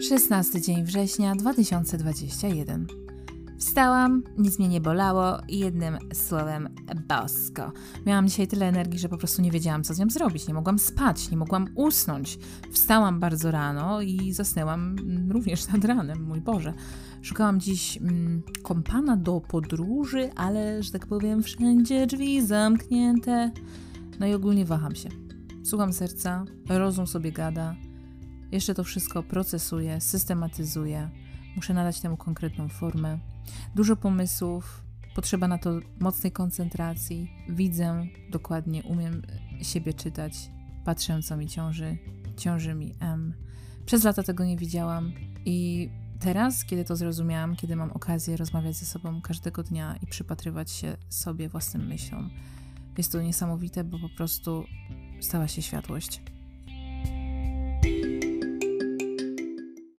16 dzień września 2021. Wstałam, nic mnie nie bolało jednym słowem bosko. Miałam dzisiaj tyle energii, że po prostu nie wiedziałam, co z nią zrobić. Nie mogłam spać, nie mogłam usnąć. Wstałam bardzo rano i zasnęłam również nad ranem, mój Boże. Szukałam dziś mm, kompana do podróży, ale, że tak powiem, wszędzie drzwi zamknięte. No i ogólnie waham się. Słucham serca, rozum sobie gada. Jeszcze to wszystko procesuję, systematyzuję. Muszę nadać temu konkretną formę. Dużo pomysłów, potrzeba na to mocnej koncentracji. Widzę dokładnie, umiem siebie czytać, patrzę, co mi ciąży. Ciąży mi M. Przez lata tego nie widziałam i teraz, kiedy to zrozumiałam, kiedy mam okazję rozmawiać ze sobą każdego dnia i przypatrywać się sobie własnym myślom, jest to niesamowite, bo po prostu stała się światłość.